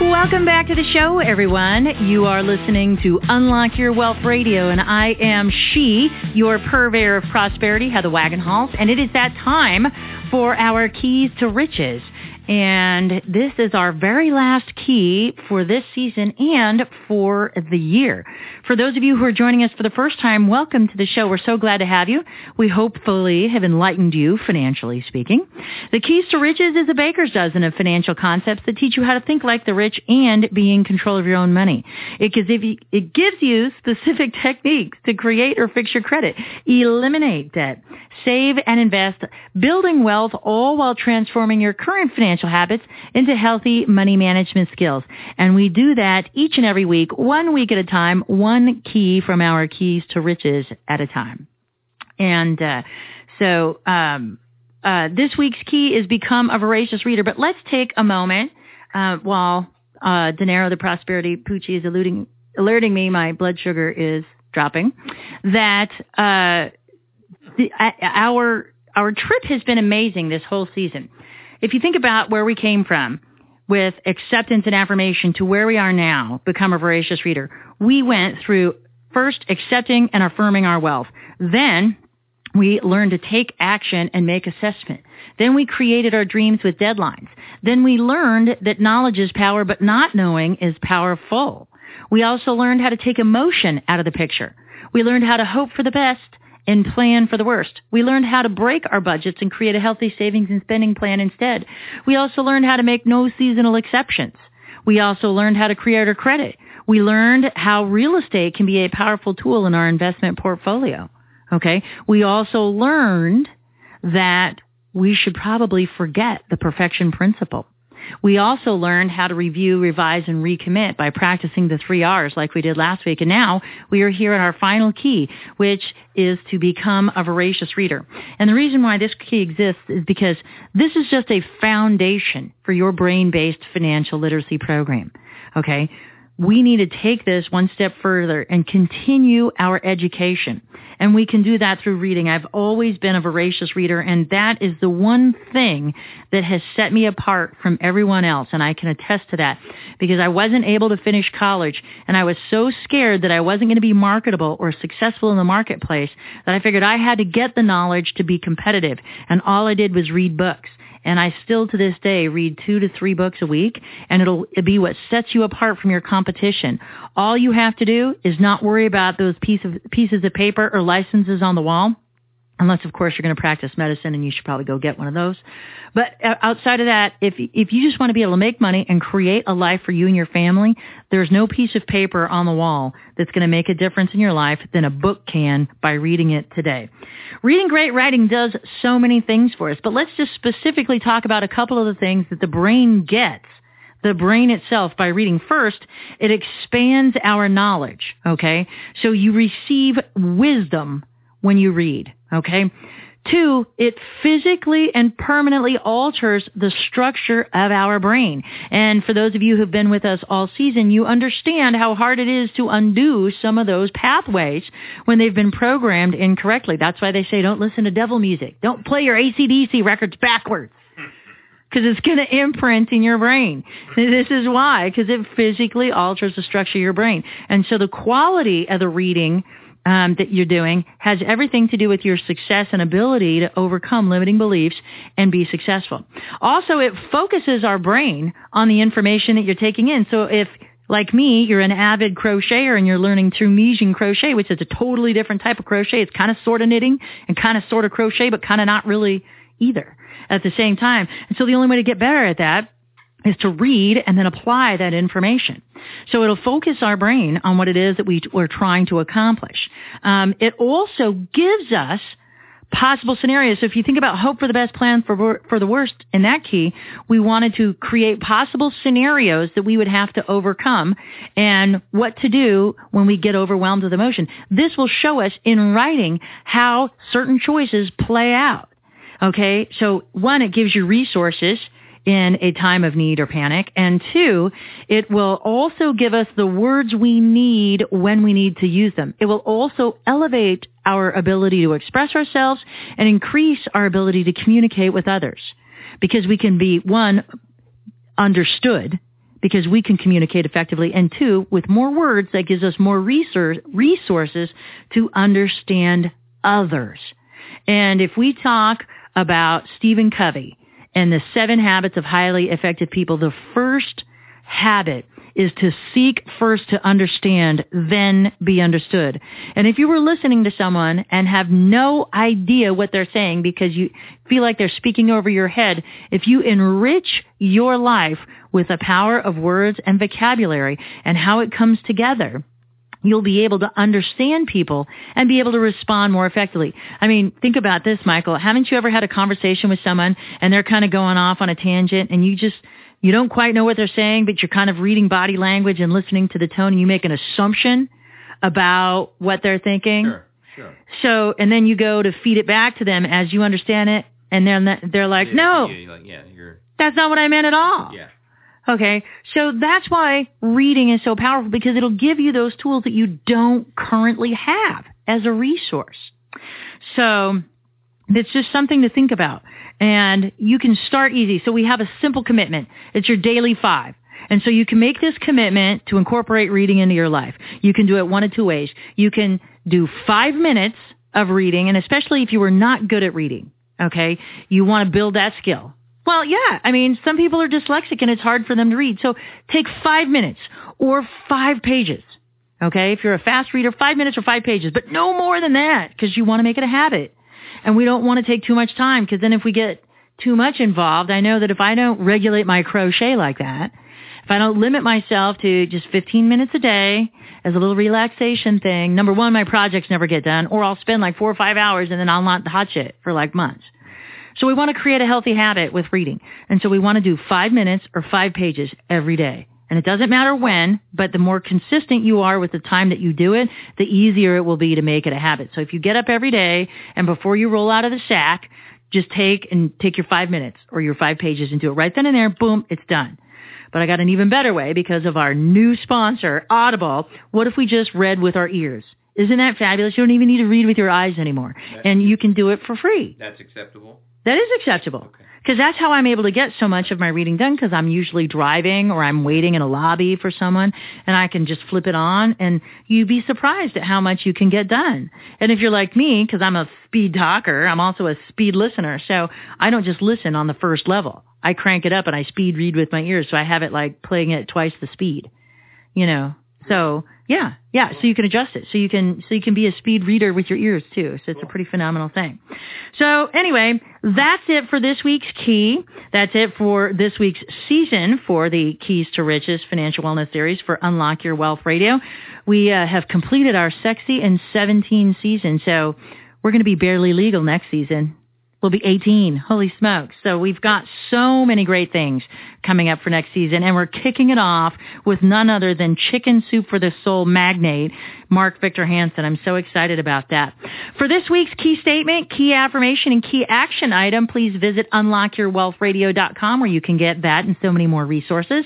Welcome back to the show, everyone. You are listening to Unlock Your Wealth Radio, and I am she, your purveyor of prosperity, Heather Wagenhals, and it is that time for our keys to riches. And this is our very last key for this season and for the year. For those of you who are joining us for the first time, welcome to the show. We're so glad to have you. We hopefully have enlightened you, financially speaking. The Keys to Riches is a baker's dozen of financial concepts that teach you how to think like the rich and be in control of your own money. It gives you, it gives you specific techniques to create or fix your credit, eliminate debt, save and invest, building wealth, all while transforming your current financial financial habits into healthy money management skills. And we do that each and every week, one week at a time, one key from our keys to riches at a time. And uh, so um, uh, this week's key is become a voracious reader. But let's take a moment uh, while uh, the Prosperity Poochie is alluding, alerting me my blood sugar is dropping, that uh, the, our our trip has been amazing this whole season if you think about where we came from with acceptance and affirmation to where we are now, become a voracious reader, we went through first accepting and affirming our wealth. Then we learned to take action and make assessment. Then we created our dreams with deadlines. Then we learned that knowledge is power, but not knowing is powerful. We also learned how to take emotion out of the picture. We learned how to hope for the best and plan for the worst. We learned how to break our budgets and create a healthy savings and spending plan instead. We also learned how to make no seasonal exceptions. We also learned how to create our credit. We learned how real estate can be a powerful tool in our investment portfolio. Okay. We also learned that we should probably forget the perfection principle. We also learned how to review, revise, and recommit by practicing the three R's like we did last week. And now we are here at our final key, which is to become a voracious reader. And the reason why this key exists is because this is just a foundation for your brain-based financial literacy program. Okay? We need to take this one step further and continue our education. And we can do that through reading. I've always been a voracious reader, and that is the one thing that has set me apart from everyone else. And I can attest to that because I wasn't able to finish college, and I was so scared that I wasn't going to be marketable or successful in the marketplace that I figured I had to get the knowledge to be competitive. And all I did was read books and I still to this day read two to three books a week, and it'll be what sets you apart from your competition. All you have to do is not worry about those piece of, pieces of paper or licenses on the wall unless of course you're going to practice medicine and you should probably go get one of those. But uh, outside of that, if if you just want to be able to make money and create a life for you and your family, there's no piece of paper on the wall that's going to make a difference in your life than a book can by reading it today. Reading great writing does so many things for us, but let's just specifically talk about a couple of the things that the brain gets the brain itself by reading. First, it expands our knowledge, okay? So you receive wisdom when you read. Okay. Two, it physically and permanently alters the structure of our brain. And for those of you who've been with us all season, you understand how hard it is to undo some of those pathways when they've been programmed incorrectly. That's why they say don't listen to devil music. Don't play your ACDC records backwards because it's going to imprint in your brain. This is why, because it physically alters the structure of your brain. And so the quality of the reading um, that you're doing has everything to do with your success and ability to overcome limiting beliefs and be successful. Also, it focuses our brain on the information that you're taking in. So if like me, you're an avid crocheter and you're learning Tunisian crochet, which is a totally different type of crochet. It's kind of sort of knitting and kind of sort of crochet, but kind of not really either at the same time. And so the only way to get better at that is to read and then apply that information. So it'll focus our brain on what it is that we, we're trying to accomplish. Um, it also gives us possible scenarios. So if you think about hope for the best, plan for, for the worst in that key, we wanted to create possible scenarios that we would have to overcome and what to do when we get overwhelmed with emotion. This will show us in writing how certain choices play out. Okay, so one, it gives you resources in a time of need or panic. And two, it will also give us the words we need when we need to use them. It will also elevate our ability to express ourselves and increase our ability to communicate with others because we can be one, understood because we can communicate effectively and two, with more words that gives us more resources to understand others. And if we talk about Stephen Covey, and the seven habits of highly effective people, the first habit is to seek first to understand, then be understood. And if you were listening to someone and have no idea what they're saying because you feel like they're speaking over your head, if you enrich your life with the power of words and vocabulary and how it comes together, you'll be able to understand people and be able to respond more effectively. I mean, think about this, Michael. Haven't you ever had a conversation with someone and they're kind of going off on a tangent and you just, you don't quite know what they're saying, but you're kind of reading body language and listening to the tone and you make an assumption about what they're thinking? Sure, sure. So, and then you go to feed it back to them as you understand it and then they're like, Yeah, no, yeah, like, yeah, you're, that's not what I meant at all. yeah. Okay, so that's why reading is so powerful because it'll give you those tools that you don't currently have as a resource. So it's just something to think about. And you can start easy. So we have a simple commitment. It's your daily five. And so you can make this commitment to incorporate reading into your life. You can do it one of two ways. You can do five minutes of reading, and especially if you were not good at reading, okay, you want to build that skill. Well, yeah. I mean, some people are dyslexic and it's hard for them to read. So take five minutes or five pages. Okay. If you're a fast reader, five minutes or five pages, but no more than that because you want to make it a habit. And we don't want to take too much time because then if we get too much involved, I know that if I don't regulate my crochet like that, if I don't limit myself to just 15 minutes a day as a little relaxation thing, number one, my projects never get done or I'll spend like four or five hours and then I'll not the hot shit for like months. So we want to create a healthy habit with reading. And so we want to do five minutes or five pages every day. And it doesn't matter when, but the more consistent you are with the time that you do it, the easier it will be to make it a habit. So if you get up every day and before you roll out of the sack, just take and take your five minutes or your five pages and do it right then and there. Boom, it's done. But I got an even better way because of our new sponsor, Audible. What if we just read with our ears? Isn't that fabulous? You don't even need to read with your eyes anymore. And you can do it for free. That's acceptable. That is acceptable. Because that's how I'm able to get so much of my reading done because I'm usually driving or I'm waiting in a lobby for someone and I can just flip it on and you'd be surprised at how much you can get done. And if you're like me, because I'm a speed talker, I'm also a speed listener. So I don't just listen on the first level. I crank it up and I speed read with my ears. So I have it like playing at twice the speed, you know. So yeah, yeah. So you can adjust it. So you can so you can be a speed reader with your ears too. So it's a pretty phenomenal thing. So anyway, that's it for this week's key. That's it for this week's season for the Keys to Riches Financial Wellness Series for Unlock Your Wealth Radio. We uh, have completed our sexy and 17 season. So we're going to be barely legal next season. We'll be 18. Holy smokes. So we've got so many great things coming up for next season and we're kicking it off with none other than Chicken Soup for the Soul magnate, Mark Victor Hansen. I'm so excited about that. For this week's key statement, key affirmation, and key action item, please visit unlockyourwealthradio.com where you can get that and so many more resources,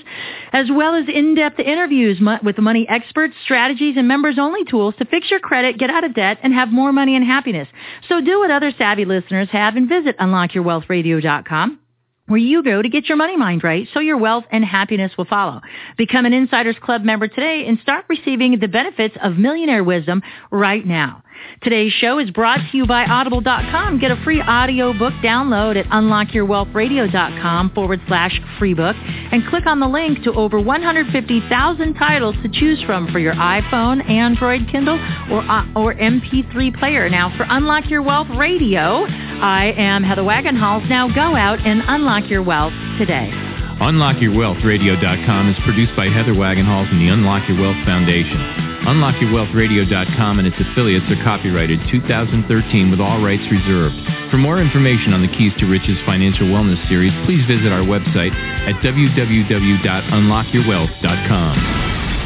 as well as in-depth interviews with money experts, strategies, and members-only tools to fix your credit, get out of debt, and have more money and happiness. So do what other savvy listeners have and visit unlockyourwealthradio.com where you go to get your money mind right so your wealth and happiness will follow. Become an Insiders Club member today and start receiving the benefits of millionaire wisdom right now. Today's show is brought to you by Audible.com. Get a free audio book download at unlockyourwealthradio.com forward slash free book and click on the link to over 150,000 titles to choose from for your iPhone, Android, Kindle, or, uh, or MP3 player. Now for Unlock Your Wealth Radio, I am Heather Wagenhals. Now go out and unlock your wealth today. UnlockYourWealthRadio.com is produced by Heather Wagenhals and the Unlock Your Wealth Foundation. UnlockYourWealthRadio.com and its affiliates are copyrighted 2013 with all rights reserved. For more information on the Keys to Riches Financial Wellness Series, please visit our website at www.unlockyourwealth.com.